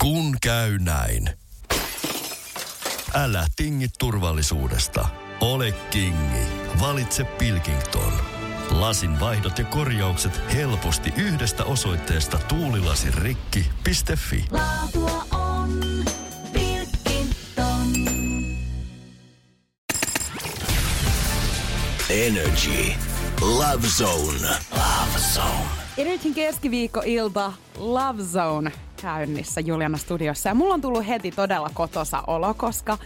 Kun käy näin. Älä tingi turvallisuudesta. Ole kingi. Valitse Pilkington. Lasin vaihdot ja korjaukset helposti yhdestä osoitteesta tuulilasirikki.fi. Laatua on Pilkington. Energy. Love Zone. Love Zone. Energin keskiviikkoilta Love Zone käynnissä Juliana studiossa. Ja mulla on tullut heti todella kotosa olo, koska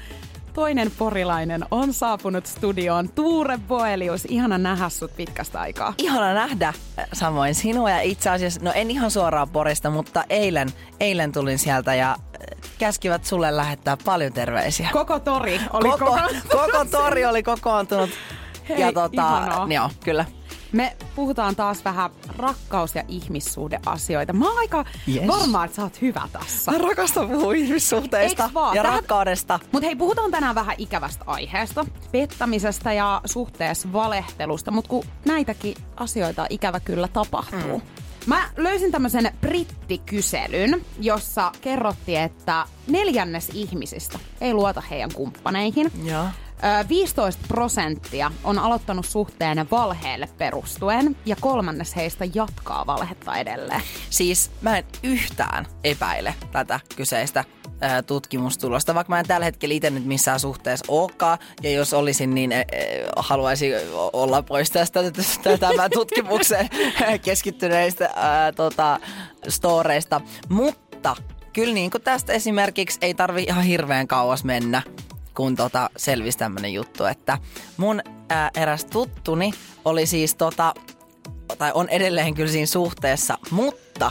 toinen porilainen on saapunut studioon. Tuure Boelius, ihana nähdä sut pitkästä aikaa. Ihana nähdä samoin sinua ja itse asiassa, no en ihan suoraan Porista, mutta eilen, eilen tulin sieltä ja äh, käskivät sulle lähettää paljon terveisiä. Koko tori oli koko, kokoontunut. koko tori oli kokoontunut. Hei, ja tota, ihanaa. joo, kyllä. Me puhutaan taas vähän rakkaus- ja ihmissuhdeasioita. Mä oon aika Yes. varma, että sä oot hyvä tässä. Mä rakastan puhua ihmissuhteista ja Tähän- rakkaudesta. Mutta hei, puhutaan tänään vähän ikävästä aiheesta, pettämisestä ja suhteessa valehtelusta, mutta kun näitäkin asioita ikävä kyllä tapahtuu. Mm. Mä löysin tämmöisen brittikyselyn, jossa kerrottiin, että neljännes ihmisistä ei luota heidän kumppaneihin. Joo. Ö, 15 prosenttia on aloittanut suhteen valheelle perustuen ja kolmannes heistä jatkaa valhetta edelleen. Siis mä en yhtään epäile tätä kyseistä tutkimustulosta, vaikka mä en tällä hetkellä itse nyt missään suhteessa olekaan, ja jos olisin, niin haluaisin olla pois tästä tästä- tämän tutkimuksen keskittyneistä ää, tota, storeista. Mutta kyllä niin kuin tästä esimerkiksi ei tarvi ihan hirveän kauas mennä, kun tota selvisi tämmönen juttu, että mun ää, eräs tuttuni oli siis tota, tai on edelleen kyllä siinä suhteessa, mutta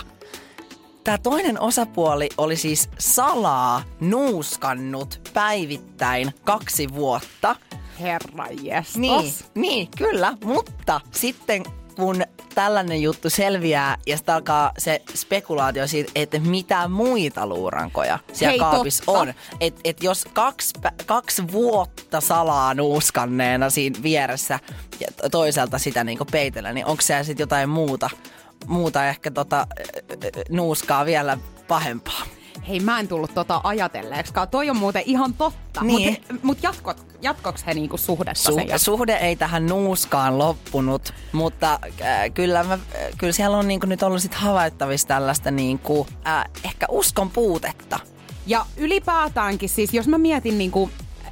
tämä toinen osapuoli oli siis salaa nuuskannut päivittäin kaksi vuotta. Herra jestas. Niin, niin, kyllä, mutta sitten kun tällainen juttu selviää ja sitten alkaa se spekulaatio siitä, että mitä muita luurankoja siellä Hei, kaapissa totta. on. Että et jos kaksi, kaksi vuotta salaa nuuskanneena siinä vieressä ja to- toiselta sitä niinku peitellä, niin onko siellä sitten jotain muuta, muuta ehkä tota, nuuskaa vielä pahempaa? Hei, mä en tullut tota ajatelleeksikaan. Toi on muuten ihan totta. Niin. Mutta mut jatkot, jatkoks he niinku suhdetta sen Su- jälkeen? suhde ei tähän nuuskaan loppunut, mutta äh, kyllä, mä, äh, kyllä siellä on niinku nyt ollut sit havaittavissa tällaista niinku, äh, ehkä uskon puutetta. Ja ylipäätäänkin siis, jos mä mietin niinku,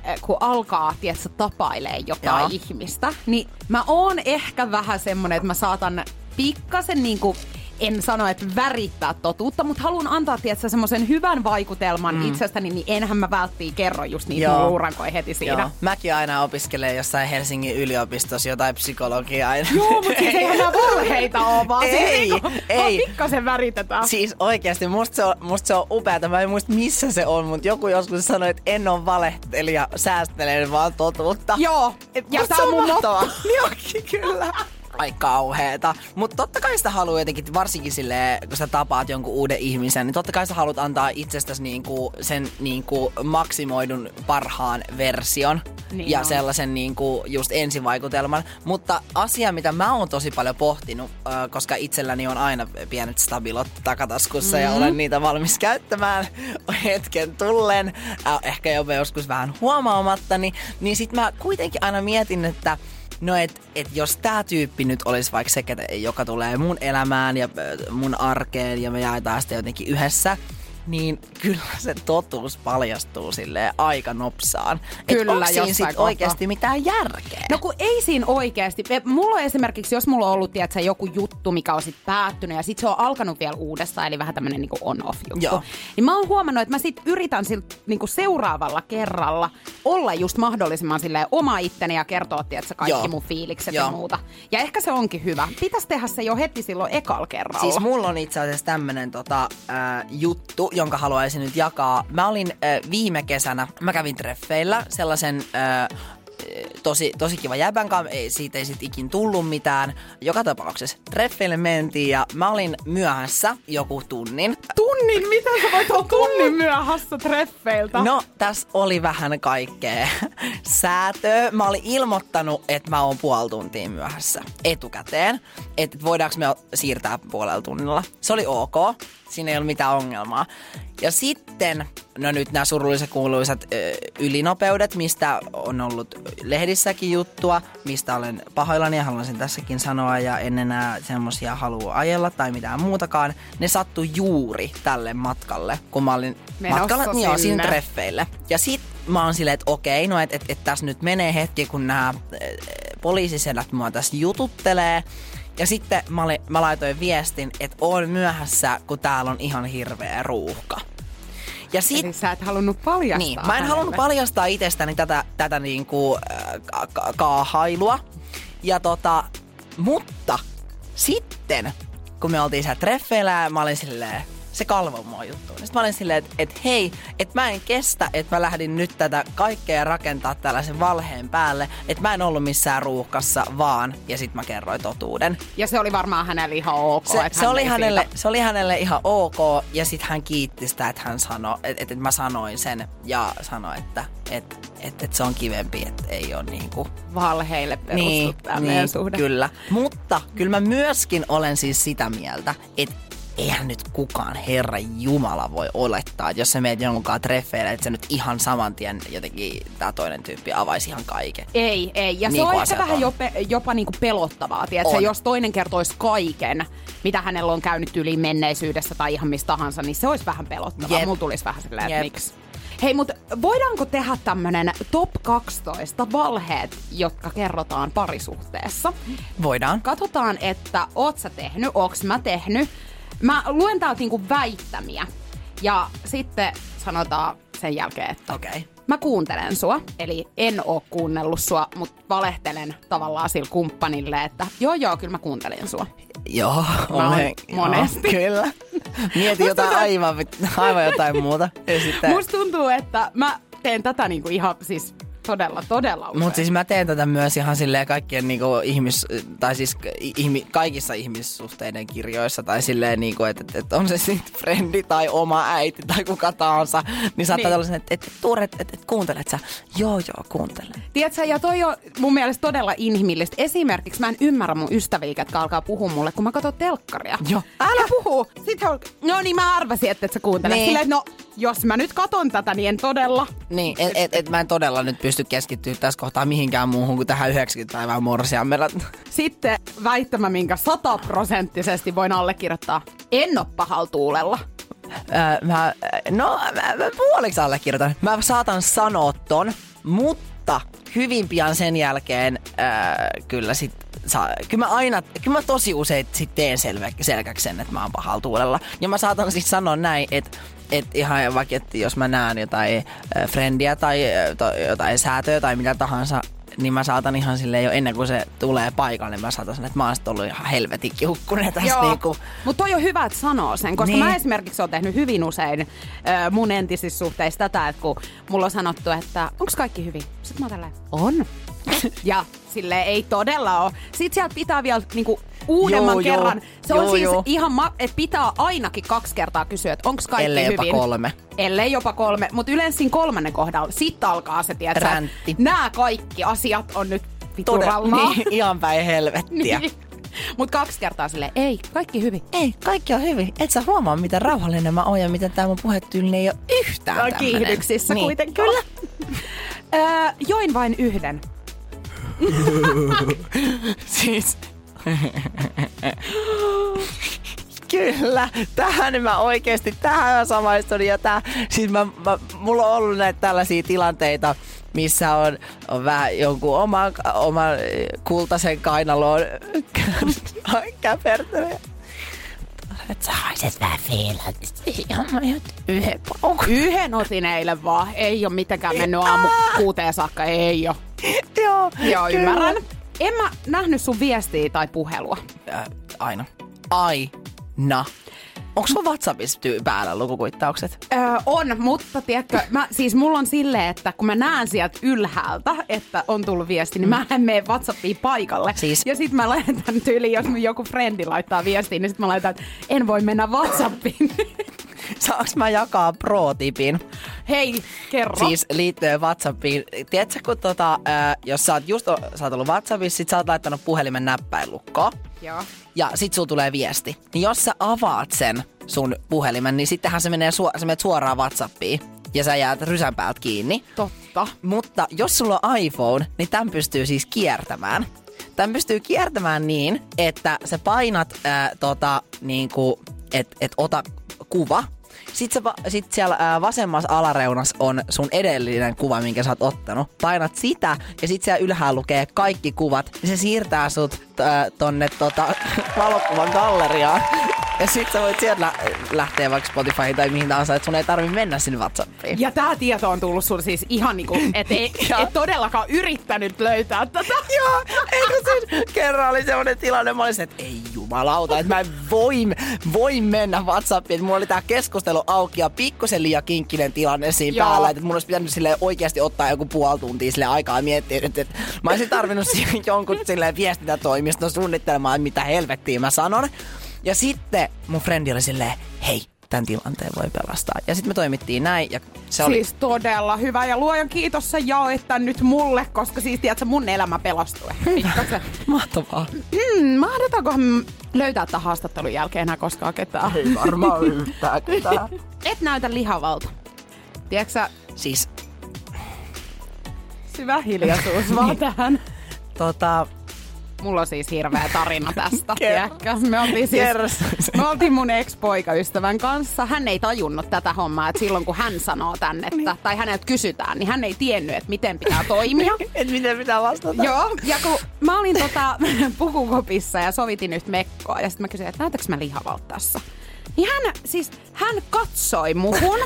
äh, kun alkaa, tiedätkö, tapailee jotain Joo. ihmistä, niin mä oon ehkä vähän semmonen, että mä saatan pikkasen niinku, en sano, että värittää totuutta, mutta haluan antaa, tiedätkö, semmoisen hyvän vaikutelman mm. itsestäni, niin enhän mä välttiin kerro just niitä Joo. luurankoja heti siinä. Joo. Mäkin aina opiskelen jossain Helsingin yliopistossa jotain psykologiaa. Joo, mutta siis eihän nämä valheita ole, vaan Ei, siis niinku, ei. vaan pikkasen väritetään. Siis oikeasti, musta se, on, musta se on upeata. Mä en muista missä se on, mutta joku joskus sanoi, että en ole valehtelija, säästelen vaan totuutta. Joo, ja tää se on mun mahtavaa. onkin, kyllä. Ai kauheeta. Mutta totta kai sitä haluaa jotenkin, varsinkin silleen, kun sä tapaat jonkun uuden ihmisen, niin totta kai sä haluat antaa itsestäsi niinku sen niinku maksimoidun parhaan version. Niin ja on. sellaisen niinku just ensivaikutelman. Mutta asia, mitä mä oon tosi paljon pohtinut, koska itselläni on aina pienet stabilot takataskussa mm-hmm. ja olen niitä valmis käyttämään hetken tullen, ehkä jopa joskus vähän huomaamatta, niin, niin sit mä kuitenkin aina mietin, että No et, et jos tämä tyyppi nyt olisi vaikka se, joka tulee mun elämään ja mun arkeen ja me jaetaan sitä jotenkin yhdessä, niin kyllä se totuus paljastuu sille aika nopsaan. Kyllä, et siinä sit oikeasti mitään järkeä? No kun ei siinä oikeasti. Me- Mulla on esimerkiksi, jos mulla on ollut tiedätkö, joku juttu, mikä on sitten päättynyt ja sitten se on alkanut vielä uudestaan, eli vähän tämmönen niinku on-off juttu. Joo. Niin mä oon huomannut, että mä sit yritän silt, niinku seuraavalla kerralla olla just mahdollisimman silleen oma itteni ja kertoa, tiedätkö, kaikki Joo. mun fiilikset Joo. ja muuta. Ja ehkä se onkin hyvä. Pitäisi tehdä se jo heti silloin ekalla kerralla. Siis mulla on itse asiassa tämmönen tota, äh, juttu, jonka haluaisin nyt jakaa. Mä olin äh, viime kesänä, mä kävin treffeillä sellaisen äh, tosi, tosi kiva jäbän kanssa, ei, siitä ei sit ikin tullut mitään. Joka tapauksessa treffeille mentiin ja mä olin myöhässä joku tunnin. Tunnin? Miten sä voit olla tunnin myöhässä treffeiltä? No, tässä oli vähän kaikkea säätöä. Mä olin ilmoittanut, että mä oon puoli tuntia myöhässä etukäteen. Että voidaanko me siirtää puolella tunnilla. Se oli ok. Siinä ei ollut mitään ongelmaa. Ja sitten, no nyt nämä surulliset kuuluisat ö, ylinopeudet, mistä on ollut lehdissäkin juttua, mistä olen pahoillani ja haluaisin tässäkin sanoa ja en enää semmosia halua ajella tai mitään muutakaan. Ne sattui juuri tälle matkalle, kun mä olin Menossa matkalla, niin joo, sinne. siinä treffeille. Ja sit mä oon silleen, että okei, no että et, et tässä nyt menee hetki, kun nämä poliisisedät mua tässä jututtelee. Ja sitten mä, olin, mä laitoin viestin, että oon myöhässä, kun täällä on ihan hirveä ruuhka. Ja sit, Eli sä et halunnut paljastaa niin, mä en hänelle. halunnut paljastaa itsestäni tätä, tätä niinku, äh, ka- ka- kaahailua. Ja tota, mutta sitten, kun me oltiin siellä treffeillä mä olin silleen, se kalvo mua juttu. Sitten mä olin silleen, että et hei, että mä en kestä, että mä lähdin nyt tätä kaikkea rakentaa tällaisen valheen päälle. Että mä en ollut missään ruuhkassa, vaan, ja sitten mä kerroin totuuden. Ja se oli varmaan hänelle ihan ok. Se, että se, hän oli hänelle, siitä- se oli hänelle ihan ok ja sitten hän kiitti sitä, että hän sanoi, että, että mä sanoin sen ja sanoi, että, että, että, että se on kivempi, että ei ole niinku... valheille perustu niin, tämä niin, suhde. kyllä. Mutta kyllä mä myöskin olen siis sitä mieltä, että eihän nyt kukaan Herra Jumala voi olettaa, että jos sä meet jonkun kanssa treffeille, että se nyt ihan saman tien jotenkin tämä toinen tyyppi avaisi ihan kaiken. Ei, ei. Ja Niin se on ehkä vähän on. jopa, jopa niinku pelottavaa, tiedätkö? On. Jos toinen kertoisi kaiken, mitä hänellä on käynyt yli menneisyydessä tai ihan mistä tahansa, niin se olisi vähän pelottavaa. Jep. Mulla tulisi vähän silleen, että miksi. Hei, mutta voidaanko tehdä tämmönen top 12 valheet, jotka kerrotaan parisuhteessa? Voidaan. Katsotaan, että oot sä tehnyt, ooks mä tehnyt. Mä luen täältä niinku väittämiä. Ja sitten sanotaan sen jälkeen, että Okei. Okay. Mä kuuntelen sua, eli en oo kuunnellut sua, mutta valehtelen tavallaan sillä kumppanille, että joo joo, kyllä mä kuuntelin sua. Joo, olen, monesti. Joo, kyllä. Mieti jotain aivan, aivan jotain muuta. Ja sitten... Musta tuntuu, että mä teen tätä niinku ihan siis todella, todella usein. Mutta siis mä teen tätä myös ihan silleen kaikkien niinku ihmis, tai siis ihmi, kaikissa ihmissuhteiden kirjoissa, tai silleen niinku, että et, et on se sitten frendi tai oma äiti tai kuka tahansa, niin saattaa Niin. olla että et, Tuure, että et, et, kuuntelet sä? Joo, joo, kuuntelen. Tiedätkö, ja toi on mun mielestä todella inhimillistä. Esimerkiksi mä en ymmärrä mun ystäviä, jotka alkaa puhua mulle, kun mä katson telkkaria. Joo. Älä puhu! Sitten on, no niin mä arvasin, että et sä kuuntelet. Niin. Silleen, no, jos mä nyt katon tätä, niin en todella. Niin, et, et, et mä en todella nyt pysty keskittyä tässä kohtaa mihinkään muuhun kuin tähän 90 päivää morsiammella. Sitten väittämä, minkä sataprosenttisesti voin allekirjoittaa. En oo pahalla tuulella. Öö, mä, no, mä, mä puoliksi allekirjoitan. Mä saatan sanoa ton, mutta hyvin pian sen jälkeen öö, kyllä sit Sa, kyllä mä aina, kyllä mä tosi usein sit teen selvä, selkäksi sen, että mä oon pahalla tuulella. Ja mä saatan siis sanoa näin, että et ihan vaikka, että jos mä näen jotain äh, frendiä tai äh, to, jotain säätöä tai mitä tahansa, niin mä saatan ihan silleen jo ennen kuin se tulee paikalle, niin mä saatan sanoa, että mä oon ollut ihan helvetin kiukkunen tässä niinku. Mutta toi on hyvä, että sanoo sen, koska Niin. mä esimerkiksi oon tehnyt hyvin usein ö, mun entisissä suhteissa tätä, että kun mulla on sanottu, että onko kaikki hyvin? Sitten mä oon tälleen, on. ja sille ei todella ole. Sitten sieltä pitää vielä niinku uudemman Joo, joo. kerran. Se on Joo, siis joo. ihan, ma- että pitää ainakin kaksi kertaa kysyä, että onko kaikki Ellei jopa hyvin. kolme. Ellei jopa kolme. Mutta yleensä siinä kolmannen kohdalla sitten alkaa se, tiedätkö, Räntti. nämä kaikki asiat on nyt Todella, viturallaa. niin, ihan päin helvettiä. Niin. Mutta kaksi kertaa sille ei, kaikki hyvin. Ei, kaikki on hyvin. Et sä huomaa, miten rauhallinen mä oon ja miten tää mun puhetyyli ei ole yhtään On tämmönen. kiihdyksissä niin. kuitenkin. Kyllä. Öö, join vain yhden. Siis... Kyllä, tähän mä oikeesti, tähän mä samaistun ja tää, siis mä, mä, mulla on ollut näitä tällaisia tilanteita, missä on, on vähän jonkun oma, oma kultaisen kainaloon käpertänyt. Että sä haiset vähän yhden paukun. Yhden otin eilen vaan. Ei ole mitenkään mennyt aamu kuuteen saakka. Ei ole. Joo, Joo, kyllä. En mä nähnyt sun viestiä tai puhelua. Äh, aina. Aina. Onko sun WhatsAppissa tyy- päällä lukukuittaukset? Öö, on, mutta tiedätkö, mä, siis mulla on silleen, että kun mä näen sieltä ylhäältä, että on tullut viesti, niin mä en mene WhatsAppiin paikalle. Siis- Ja sit mä laitan tyyliin, jos mun joku frendi laittaa viestiin, niin sit mä laitan, että en voi mennä WhatsAppiin. saanko mä jakaa pro-tipin? Hei, kerro. Siis liittyen Whatsappiin. Tiedätkö, kun tota, äh, jos sä oot just sä oot ollut Whatsappissa, sit sä oot laittanut puhelimen näppäinlukkoon. Joo. Ja sit sulla tulee viesti. Niin jos sä avaat sen sun puhelimen, niin sittenhän se menee su- sä menet suoraan Whatsappiin. Ja sä jäät rysän päältä kiinni. Totta. Mutta jos sulla on iPhone, niin tämän pystyy siis kiertämään. Tämän pystyy kiertämään niin, että sä painat ää, tota, niinku, että et ota kuva. Sitten va- sit siellä ää, vasemmassa alareunassa on sun edellinen kuva, minkä sä oot ottanut. Painat sitä ja sitten siellä ylhäällä lukee kaikki kuvat. Ja se siirtää sut ää, tonne tota, valokuvan galleriaan. Ja sit sä voit sieltä lä- lähteä vaikka Spotifyhin tai mihin tahansa, että sun ei tarvi mennä sinne Whatsappiin. Ja tää tieto on tullut sulle siis ihan niinku, et ei et todellakaan yrittänyt löytää tätä. Joo, eikö siis kerran oli semmoinen tilanne, mä olisin, että ei jumalauta, että mä en voi, voi mennä Whatsappiin. Että mulla oli tää keskustelu auki ja pikkusen liian kinkkinen tilanne siinä Joo. päällä. Että mun olisi pitänyt sille oikeasti ottaa joku puoli tuntia sille aikaa ja miettiä, että, että mä olisin tarvinnut jonkun silleen viestintätoimiston suunnittelemaan, mitä helvettiä mä sanon. Ja sitten mun frendi oli silleen, hei, tämän tilanteen voi pelastaa. Ja sitten me toimittiin näin ja se oli... Siis todella hyvä ja luojan kiitos sä jaoit tän nyt mulle, koska siis tiedätkö, mun elämä pelastui. Mahtavaa. Hmm, mahdetaankohan löytää tämän haastattelun jälkeen enää koskaan ketään? Ei varmaan yhtään ketään. Et näytä lihavalta. Tiedätkö sä, Siis syvä hiljaisuus vaan tähän. tota, Mulla on siis hirveä tarina tästä, tiedätkö? Me oltiin, siis, me oltiin mun ex-poikaystävän kanssa. Hän ei tajunnut tätä hommaa, että silloin kun hän sanoo tänne, että, tai häneltä kysytään, niin hän ei tiennyt, että miten pitää toimia. et miten pitää vastata. Joo, ja kun mä olin tota, pukukopissa ja sovitin nyt mekkoa, ja sitten mä kysyin, että näytäks mä lihavalta tässä? Niin hän, siis, hän katsoi muhun,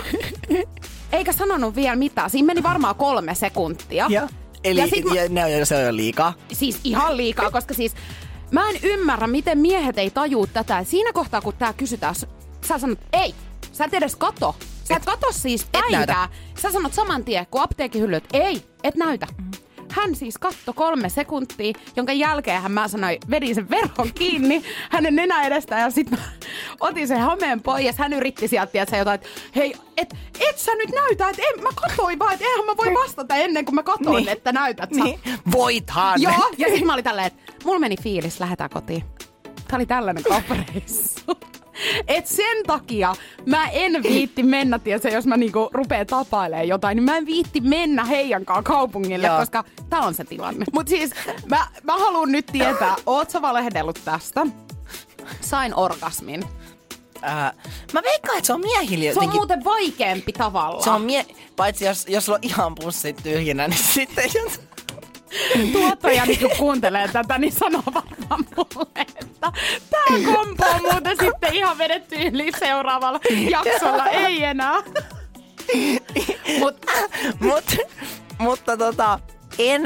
eikä sanonut vielä mitään. Siinä meni varmaan kolme sekuntia. Ja, eli ja sit mä, ja, ne on, se on jo liikaa. siis ihan liikaa, koska siis mä en ymmärrä, miten miehet ei tajuu tätä. Siinä kohtaa, kun tää kysytään, sä sanot, ei, sä et edes kato. Sä et kato siis päivää. Sä sanot saman tien, kun apteekin hyllyt, ei, et näytä. Hän siis katto kolme sekuntia, jonka jälkeen hän mä sanoin, vedin sen verhon kiinni hänen nenä edestään ja sitten otin sen hameen pois. Hän yritti sieltä tiedätkö, jotain, että hei, et, et sä nyt näytä, että en, mä katoin vaan, että eihän mä voi vastata ennen kuin mä katoin, Niin. että näytät sä. Niin. Voithan. Joo, ja sitten mä olin tälleen, että mulla meni fiilis, lähdetään kotiin. Tää oli tällainen kauppareissu. Et sen takia mä en viitti mennä, tiedätkö, jos mä niinku rupeen tapailemaan jotain, niin mä en viitti mennä heidänkaan kaupungille, Joo. koska tää on se tilanne. Mut siis mä, mä haluan nyt tietää, oot sä valehdellut tästä? Sain orgasmin. Ää, mä veikkaan, että se on miehillä Se on jotenkin... muuten vaikeampi tavallaan. Se on mie... Paitsi jos, jos sulla on ihan pussit tyhjänä, niin sitten... Jos... tuottaja niin kun kuuntelee tätä, niin sanoo varmaan mulle, että tämä kompo on muuten sitten ihan vedetty yli seuraavalla jaksolla. Ei enää. Mut, mut, mutta tota, en,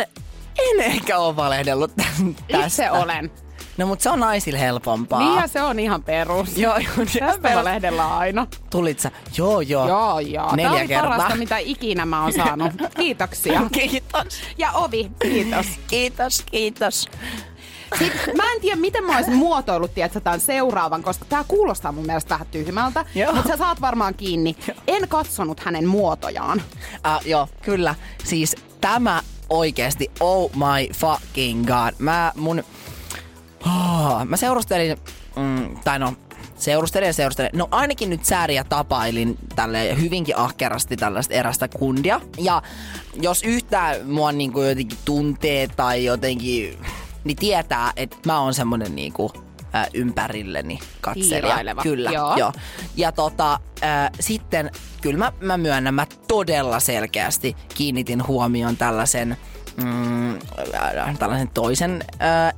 en ehkä ole valehdellut tä- tästä. Itse olen. No mut se on naisille helpompaa. Niin ja se on ihan perus. Joo, joo. Tästä mä lehdellaan aina. Tulit sä? Joo, joo. Joo, joo. Tämä Neljä oli kertaa. parasta, mitä ikinä mä oon saanut. Kiitoksia. Kiitos. Ja Ovi, kiitos. Kiitos, kiitos. Sitten, mä en tiedä, miten mä olisin muotoillut tiedätkö, tämän seuraavan, koska tämä kuulostaa mun mielestä vähän tyhmältä. Joo. Mutta sä saat varmaan kiinni. En katsonut hänen muotojaan. Uh, joo, kyllä. Siis tämä oikeesti, oh my fucking god. Mä mun... Oh, mä seurustelin, mm, tai no, seurustelin ja seurustelin. No ainakin nyt sääriä tapailin tälle hyvinkin ahkerasti tällaista erästä kundia. Ja jos yhtään mua niinku jotenkin tuntee tai jotenkin, niin tietää, että mä oon semmonen niinku ä, ympärilleni katselija. Hiiraileva, Kyllä, joo. joo. Ja tota, äh, sitten kyllä mä, mä myönnän, mä todella selkeästi kiinnitin huomioon tällaisen mm, äh, tällaisen toisen äh,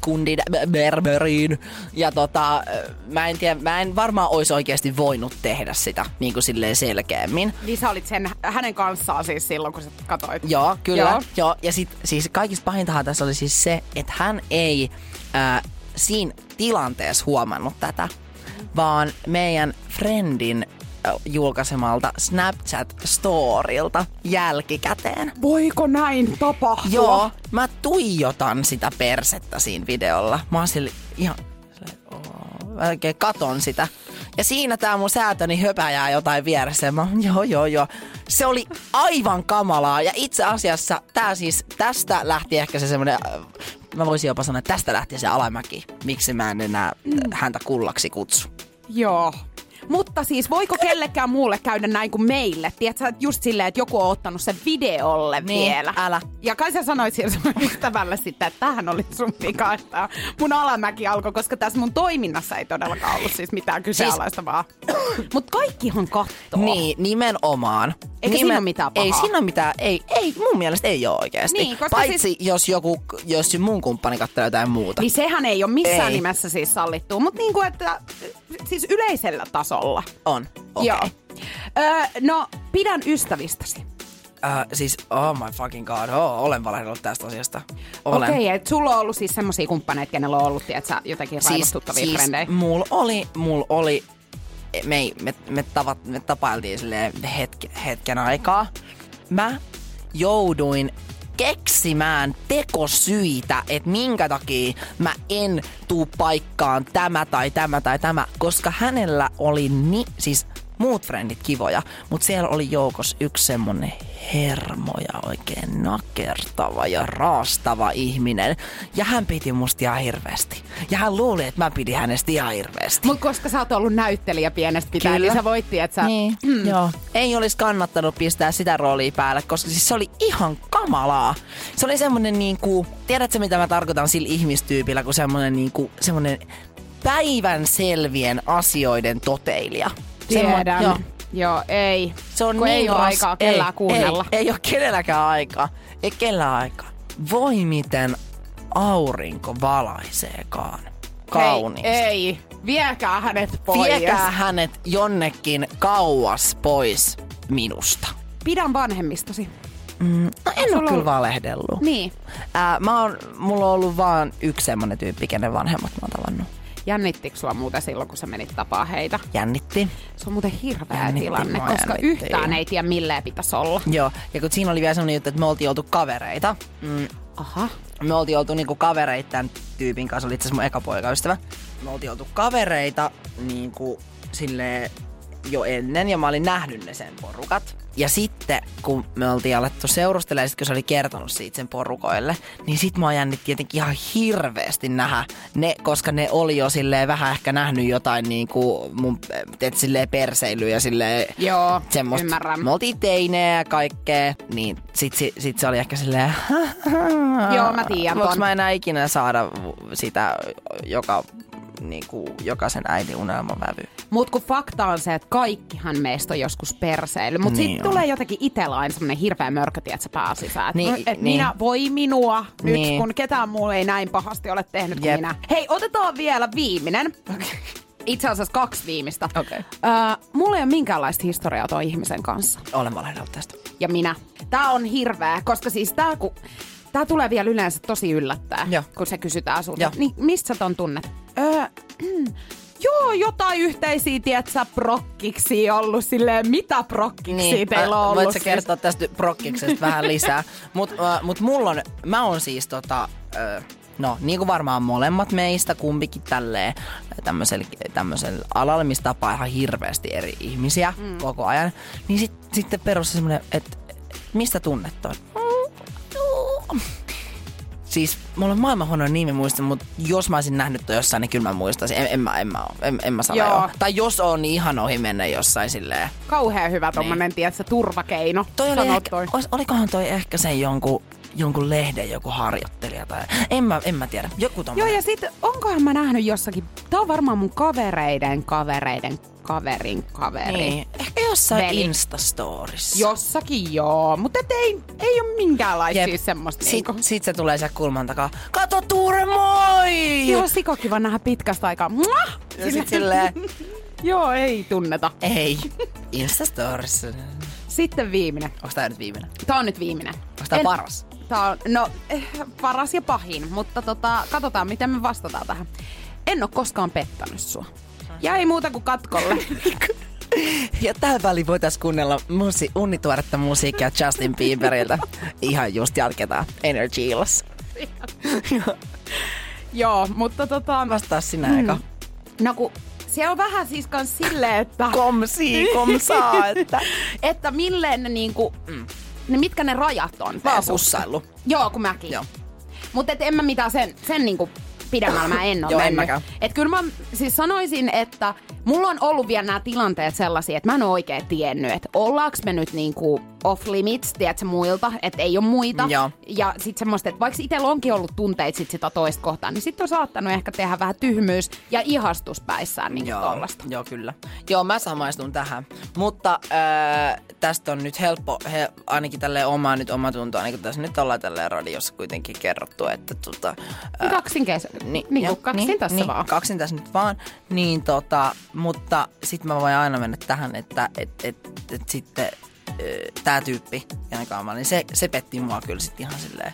kundin B- Berberiin. Ja tota, äh, mä en tiedä, mä en varmaan olisi oikeasti voinut tehdä sitä niin kuin silleen selkeämmin. Niin sä olit sen, hänen kanssaan siis silloin, kun sä katsoit. Joo, kyllä. Joo. Joo. Ja sit, siis kaikista pahintahan tässä oli siis se, että hän ei äh, siinä tilanteessa huomannut tätä, vaan meidän friendin äh, julkaisemalta Snapchat-storilta jälkikäteen. Voiko näin tapahtua? Joo, mä tuijotan sitä persettä siinä videolla. Mä oon sille ihan... Mä oikein katon sitä. Ja siinä tää mun säätöni höpäjää jotain vieressä. Ja mä, joo, joo, joo. Se oli aivan kamalaa. Ja itse asiassa tää siis, tästä lähti ehkä se semmonen, äh, mä voisin jopa sanoa, että tästä lähti se alamäki. Miksi mä en enää häntä kullaksi kutsu. Joo. Mutta siis voiko kellekään muulle käydä näin kuin meille? Tiedätkö, että just silleen, että joku on ottanut sen videolle Niin, vielä. älä. Ja kai sä sanoit siellä sun ystävälle sitten, että tähän oli sun vika, että mun alamäki alkoi, koska tässä mun toiminnassa ei todellakaan ollut siis mitään kyseenalaistavaa. Mutta kaikkihan kattoo. Niin, nimenomaan. Eikä siinä ole mitään Ei pahaa. siinä ole mitään, ei, ei mun mielestä ei ole oikeasti. Niin, Paitsi siis- jos joku, jos mun kumppani katsoo jotain muuta. Niin sehän ei ole missään Ei. nimessä siis sallittua, mutta niin kuin, että siis yleisellä tasolla. On, okei. Joo. Öö, no, pidän ystävistäsi. Äh, siis, oh my fucking god, oh, olen valehdellut tästä asiasta. Olen. Okei, että sulla on ollut siis semmosia kumppaneita, kenellä on ollut, tiedätkö, jotenkin raivostuttavia siis frendejä. mulla oli, mulla oli, me, ei- me, me, tavat, me tapailtiin silleen hetken, aikaa. Mä jouduin keksimään tekosyitä, että minkä takia mä en tuu paikkaan tämä tai tämä tai tämä, koska hänellä oli ni, siis muut frendit kivoja, mutta siellä oli joukossa yksi semmonen hermoja oikein nakertava ja raastava ihminen. Ja hän piti musta ihan hirveästi. Ja hän luuli, että mä pidin hänestä ihan hirveästi. Mutta koska sä oot ollut näyttelijä pienestä pitäen, Kyllä. niin sä voitti, että sä... Niin, mm. joo. Ei olisi kannattanut pistää sitä roolia päälle, koska siis se oli ihan kamalaa. Se oli semmonen niinku, tiedätkö mitä mä tarkoitan sillä ihmistyypillä, kun semmonen niinku, semmonen päivän selvien asioiden toteilija. Tiedän. joo. Joo, ei. Se on Kun niin ei ole aikaa kellään ei, kuunnella. Ei, ei ole kenelläkään aikaa. Ei kellään aikaa. Voi miten aurinko valaiseekaan. Kauniisti. Ei, ei. Viekää hänet pois. Viekää hänet jonnekin kauas pois minusta. Pidän vanhemmistasi. No en ole kyllä valehdellut. Niin. Ää, mä oon, mulla on ollut vaan yksi semmonen tyyppi, kenen vanhemmat mä oon tavannut. Jännittikö sua muuten silloin, kun sä menit tapaa heitä? Jännitti. Se on muuten hirveä Jännitti, tilanne, koska jännitti, yhtään ei tiedä milleen pitäisi olla. Joo, ja kun siinä oli vielä semmonen juttu, että me oltiin oltu kavereita. Mm, Aha. me oltiin oltu niinku kavereita tämän tyypin kanssa, oli itse asiassa mun eka poikaystävä. Me oltiin oltu kavereita niinku silleen jo ennen ja mä olin nähnyt ne sen porukat. Ja sitten kun me oltiin alettu seurustelemaan, sit kun se oli kertonut siitä sen porukoille, niin sit mua jännitti tietenkin ihan hirveästi nähdä ne, koska ne oli jo silleen vähän ehkä nähnyt jotain niinku mun, teet silleen perseilyä ja silleen Joo, semmoista. ymmärrän. Me oltiin teinejä ja kaikkea, niin sit, sit, sit se oli ehkä silleen... Joo, mä tiedän Voinko mä enää ikinä saada sitä, joka, niinku, jokaisen äidin unelmavävy? Mut kun fakta on se, että kaikkihan meistä on joskus perseily. Mut Niin sit on. tulee jotenkin itellä aina semmonen hirveä mörkö, tietsä, pääsisään. Niin, Niin, et niin. minä, voi minua nyt, Niin. kun ketään muu ei näin pahasti ole tehnyt kuin minä. Hei, otetaan vielä viimeinen. Itse asiassa kaksi viimeistä. Okei. Öö, mulla ei ole minkäänlaista historiaa tuon ihmisen kanssa. Olen valehdellut tästä. Ja minä. Tää on hirveä, koska siis tää kun... Tää tulee vielä yleensä tosi yllättää, Joo. kun se kysytään sulta. Joo. Niin mistä sä ton tunnet? Öö, joo, jotain yhteisiä, tietsä, prokkiksi ollut silleen, mitä prokkiksi niin, teillä on ollut? Voit sä siis? kertoa tästä prokkiksesta vähän lisää. Mut, äh, mut mulla on, mä oon siis tota, äh, no niin kuin varmaan molemmat meistä, kumpikin tälleen tämmöisellä, tämmöisellä alalla, missä tapaa ihan hirveästi eri ihmisiä mm. koko ajan. Niin sit, sitten perus semmonen, että mistä tunnet ton? Siis mulla on maailman huono nimi muista, mutta jos mä olisin nähnyt toi jossain, niin kyllä mä muistaisin. En, en, mä, en, mä, en, en mä sano Joo. joo. Tai jos on, niin ihan ohi mennä jossain silleen. Kauhean hyvä tommonen, niin. tietsä, turvakeino. Toi oli ehkä, toi. olis, olikohan toi ehkä sen jonkun, jonkun lehden joku harjoittelija tai en mä, en mä tiedä. Joku Joo, tommonen. ja sit onkohan mä nähnyt jossakin, tää on varmaan mun kavereiden kavereiden kaverin kaveri. Niin, ehkä jossain Veli. Instastorissa. Jossakin joo, mutta ei, ei ole minkäänlaisia Jep. semmoista Sit, niinku. sit se tulee sieltä kulman takaa. Kato Tuure, moi! Ihan sikakiva nähdä pitkästä aikaa. Muah! Ja sit silleen, Joo, ei tunneta. ei. Instastorissa. Sitten viimeinen. Onks tää nyt viimeinen? Tää on nyt viimeinen. Onks tää En- paras? Tää on, no, eh, paras ja pahin, mutta tota, katsotaan miten me vastataan tähän. En oo koskaan pettänyt sua. Ja ei muuta kuin katkolle. Ja tähän väliin voitais kuunnella musi- unnituoretta musiikkia Justin Bieberiltä. Ihan just jatketaan Energy illassa. Joo, mutta tota... Vastaa sinä eka. No kun siellä on vähän siis kans silleen, että... Komsi, komsaa, että... että milleen ne niinku... Mm. Ne, mitkä ne rajat on? Mä oon. Joo, kun mäkin. Joo. Mutta en mä mitään sen, sen niinku pidemmällä mä en ole Joo, en mennyt. mäkään. Et kyllä mä siis sanoisin, että mulla on ollut vielä nämä tilanteet sellaisia, että mä en ole oikein tiennyt, että ollaanko me nyt niinku off limits, tiedätkö, muilta, että ei ole muita. Joo. Ja sitten semmoista, että vaikka itsellä onkin ollut tunteita sit sitä toista kohtaan, niin sitten on saattanut ehkä tehdä vähän tyhmyys ja ihastus päissään niin Joo, tollasta. joo, kyllä. Joo, mä samaistun tähän. Mutta äh, tästä on nyt helppo, he, ainakin tälle omaa nyt omatuntoa, niin kuin tässä nyt ollaan tällä radiossa kuitenkin kerrottu, että tota... Äh, Kaksin kes... Niin, niin, kuin kaksin tässä niin, vaan. Kaksin tässä nyt vaan. Niin tota, mutta sitten mä voin aina mennä tähän, että et, et, et sitten tämä tyyppi, Kaama, niin se, se petti mua kyllä sitten ihan silleen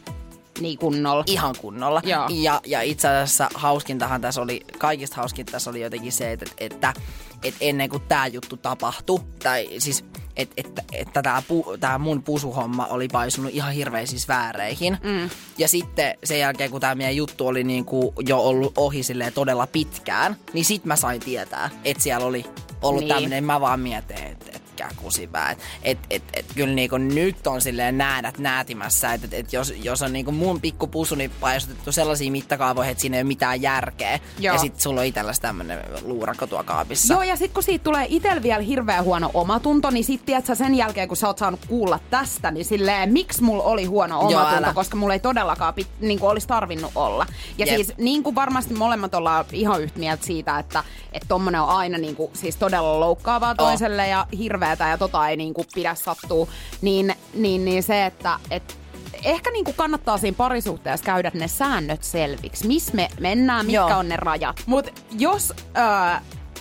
Niin kunnolla. ihan kunnolla. Joo. Ja, ja itse asiassa hauskintahan tässä oli, kaikista hauskinta tässä oli jotenkin se, että, että, että ennen kuin tämä juttu tapahtui, tai siis että että, että tämä, pu, tämä mun pusuhomma oli paisunut ihan hirveisiin vääreihin. Mm. Ja sitten sen jälkeen, kun tämä meidän juttu oli niin kuin jo ollut ohi todella pitkään, niin sit mä sain tietää, että siellä oli ollut niin. tämmöinen, mä vaan mietin, että et, kusipää. Et, et, et, et, kyllä niinku nyt on silleen näädät näätimässä, että et, et jos, jos on niinku mun pikku pusuni paisutettu sellaisiin mittakaavoihin, että siinä ei ole mitään järkeä. Joo. Ja sitten sulla on itselläsi tämmönen luurakko tuo kaapissa. Joo, ja sitten kun siitä tulee itsellä vielä hirveän huono omatunto, niin sit tiedät sen jälkeen, kun sä oot saanut kuulla tästä, niin silleen, miksi mulla oli huono Joo, omatunto, älä. koska mulla ei todellakaan pit, niin kuin olisi tarvinnut olla. Ja Jep. siis niin kuin varmasti molemmat ollaan ihan yhtä mieltä siitä, että että tommonen on aina niin kuin, siis todella loukkaavaa toiselle ja hirveätä ja tota ei niin kuin pidä sattua, niin, niin, niin se, että et, Ehkä niin kuin kannattaa siinä parisuhteessa käydä ne säännöt selviksi. Missä me mennään, mitkä Joo. on ne rajat. Mutta jos öö,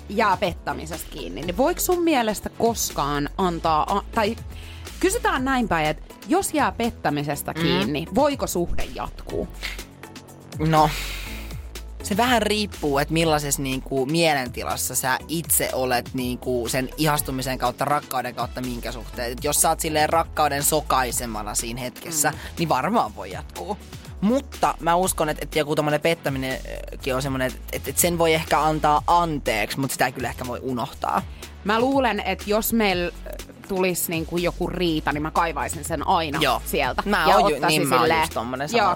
jää pettämisestä kiinni, niin voiko sun mielestä koskaan antaa, a- tai kysytään näin päin, että jos jää pettämisestä kiinni, voiko suhde jatkuu? No, se vähän riippuu, että millaisessa niinku mielentilassa sä itse olet niinku sen ihastumisen kautta, rakkauden kautta minkä suhteen. Et jos sä oot silleen rakkauden sokaisemana siinä hetkessä, mm. niin varmaan voi jatkuu. Mutta mä uskon, että, että joku tommonen pettäminenkin on semmoinen, että, että, että sen voi ehkä antaa anteeksi, mutta sitä ei kyllä ehkä voi unohtaa. Mä luulen, että jos meillä tulisi niinku joku riita, niin mä kaivaisin sen aina Joo. sieltä. Mä ja oon ju- niin mä oon silleen- just tommonen Joo.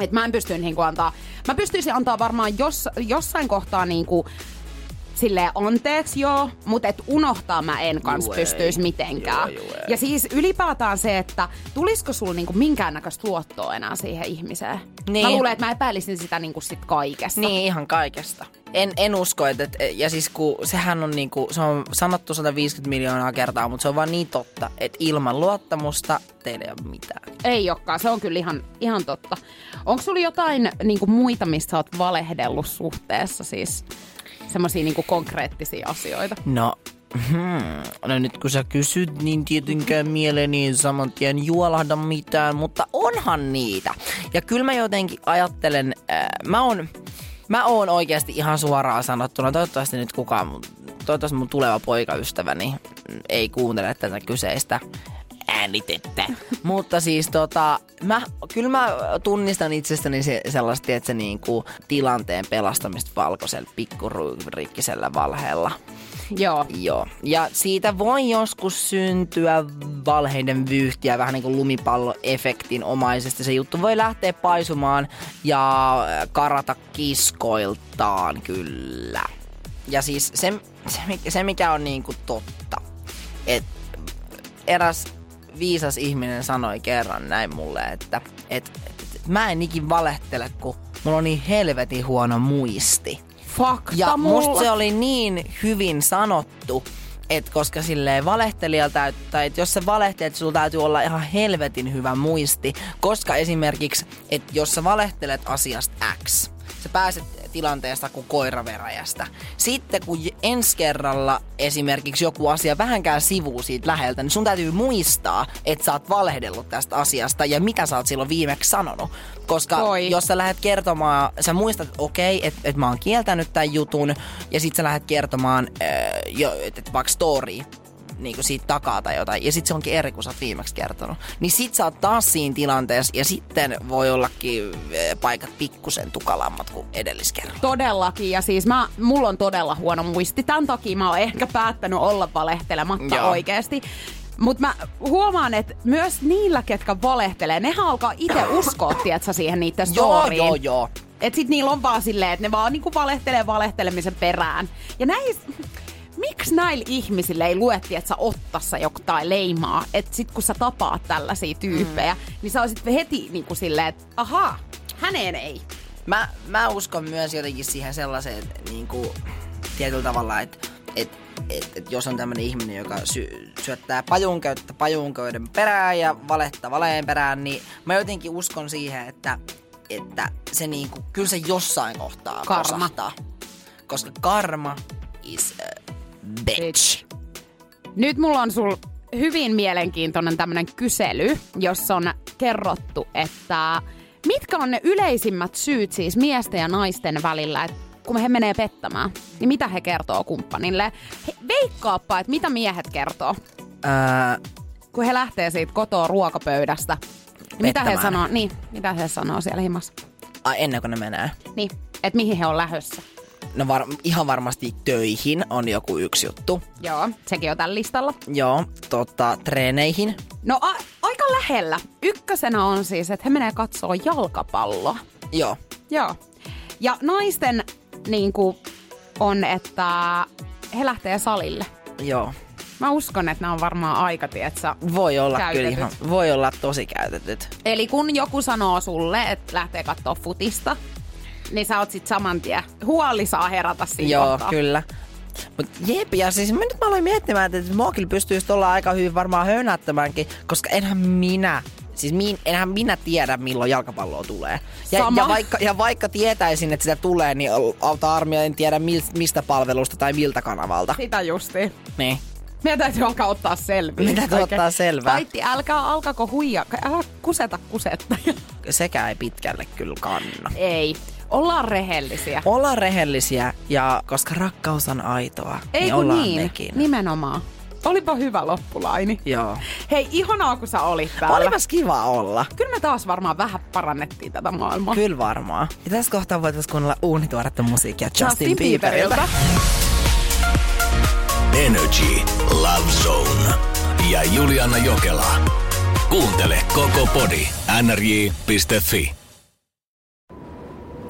Et mä en pysty niinku antaa, mä pystyisin antaa varmaan jos, jossain kohtaa niinku silleen anteeksi joo, mutta et unohtaa mä en kans Juu, ei. pystyisi mitenkään. Joo, juu, ei. ja siis ylipäätään se, että tulisiko sulla niinku minkäännäköistä luottoa enää siihen ihmiseen? Niin. Mä luulen, että mä epäilisin sitä niinku sit kaikesta. Niin, ihan kaikesta. En, en usko, että, että, ja siis kun sehän on niinku, se on sanottu 150 miljoonaa kertaa, mutta se on vaan niin totta, että ilman luottamusta teillä ei ole mitään. Ei olekaan, se on kyllä ihan, ihan totta. Onko sulla jotain niinku, muita, mistä sä oot valehdellut suhteessa siis? Semmoisia niinku, konkreettisia asioita. No, hmm, no nyt kun sä kysyt, niin tietenkään mieleeni ei saman tien juolahda mitään, mutta onhan niitä. Ja kyllä mä jotenkin ajattelen, äh, mä oon, mä oon oikeasti ihan suoraan sanottuna, toivottavasti nyt kukaan, toivottavasti mun tuleva poikaystäväni ei kuuntele tätä kyseistä äänitettä. Mutta siis tota, mä, kyllä mä tunnistan itsestäni se, sellaista, että se niinku tilanteen pelastamista valkoisella pikkuriikkisellä valheella. Joo. Joo. Ja siitä voi joskus syntyä valheiden vyyhtiä vähän niin kuin lumipalloefektin omaisesti. Se juttu voi lähteä paisumaan ja karata kiskoiltaan kyllä. Ja siis se, se, mikä- se mikä on niin kuin totta, että eräs viisas ihminen sanoi kerran näin mulle, että et, et, et, mä en ikin valehtele, kun mulla on niin helvetin huono muisti. Fakta Ja mulla. musta se oli niin hyvin sanottu, että koska silleen valehtelijalta, tai että jos sä valehtelet, sulla täytyy olla ihan helvetin hyvä muisti, koska esimerkiksi, että jos sä valehtelet asiasta X, sä pääset tilanteesta kuin koiraveräjästä. Sitten kun ensi kerralla esimerkiksi joku asia vähänkään sivuu siitä läheltä, niin sun täytyy muistaa, että sä oot valehdellut tästä asiasta ja mitä sä oot silloin viimeksi sanonut. Koska Voi. jos sä lähdet kertomaan, sä muistat, että okei, että et mä oon kieltänyt tämän jutun, ja sit sä lähdet kertomaan, äh, jo, että et vaikka story, niin kuin siitä takaa tai jotain. Ja sit se onkin eri, kun sä oot viimeksi kertonut. Niin sit sä oot taas siinä tilanteessa ja sitten voi ollakin eh, paikat pikkusen tukalammat kuin edelliskerralla. Todellakin, ja siis mä, mulla on todella huono muisti. Tämän takia mä oon ehkä päättänyt olla valehtelematta Joo. oikeasti. Mutta mä huomaan, että myös niillä, ketkä valehtelee, ne alkaa itse uskoa, tietsä, siihen niiden Joo, storyin. joo, joo. Et sit niillä on vaan silleen, että ne vaan niinku valehtelee valehtelemisen perään. Ja näis, miksi näillä ihmisillä ei lue, että sä ottassa jotain leimaa, että sit kun sä tapaat tällaisia tyyppejä, mm. niin sä olisit heti niinku silleen, että ahaa, häneen ei. Mä, mä uskon myös jotenkin siihen sellaiseen niin kuin, tietyllä tavalla, että et, et, et jos on tämmöinen ihminen, joka sy- syöttää pajunköyttä pajunköyden perään ja valetta valeen perään, niin mä jotenkin uskon siihen, että, että se niinku, kyllä se jossain kohtaa Karma. kosahtaa. Koska karma is a bitch. Nyt mulla on sul hyvin mielenkiintoinen tämmönen kysely, jossa on kerrottu, että mitkä on ne yleisimmät syyt siis miesten ja naisten välillä, että kun he menee pettämään, niin mitä he kertoo kumppanille? He, veikkaappa, että mitä miehet kertoo, Öö, kun he lähtee siitä kotoa ruokapöydästä. Niin mitä he sanoo, niin, mitä he sanoo siellä himassa? ai, ennen kuin ne menee. Niin, että mihin he on lähdössä. No var, ihan varmasti töihin on joku yksi juttu. Joo, sekin on tällä listalla. Joo, tota, treeneihin. No a- aika lähellä. Ykkösenä on siis, että he menee katsoo jalkapalloa. Joo, Joo. Ja naisten niin kuin, on, että he lähtee salille. joo. Mä uskon, että nämä on varmaan aika, tietsä. Voi olla Käytetyt. kyllä ihan, voi olla tosi käytetyt. Eli kun joku sanoo sulle, että lähtee katsoa futista, niin sä oot sit saman tien. Huoli saa herätä siinä Joo, kohtaa. kyllä. Mut jep, ja siis mä nyt mä aloin miettimään, että mua kyllä pystyisi olla aika hyvin varmaan höynättämäänkin, koska enhän minä, siis min, enhän minä tiedä milloin jalkapalloa tulee. Ja, Sama. ja, vaikka, ja vaikka tietäisin, että sitä tulee, niin auta armia en tiedä mil, mistä palvelusta tai miltä kanavalta. Sitä justi. Niin. Meidän täytyy alkaa ottaa selviä. Meidän täytyy ottaa selvää. Paitti, älkää alkako huijaa. Älä kuseta kusetta. Sekä ei pitkälle kyllä kanna. Ei. Ollaan rehellisiä. Olla rehellisiä ja koska rakkaus on aitoa, Ei niin ollaan niin. nekin. Nimenomaan. Olipa hyvä loppulaini. Joo. Hei, ihanaa kun sä olit täällä. Olipas kiva olla. Kyllä me taas varmaan vähän parannettiin tätä maailmaa. Kyllä varmaan. Ja tässä kohtaa voitaisiin kuunnella uunituoretta musiikkia Justin, Bieberiltä. Energy Love Zone ja Juliana Jokela. Kuuntele koko podi nrj.fi.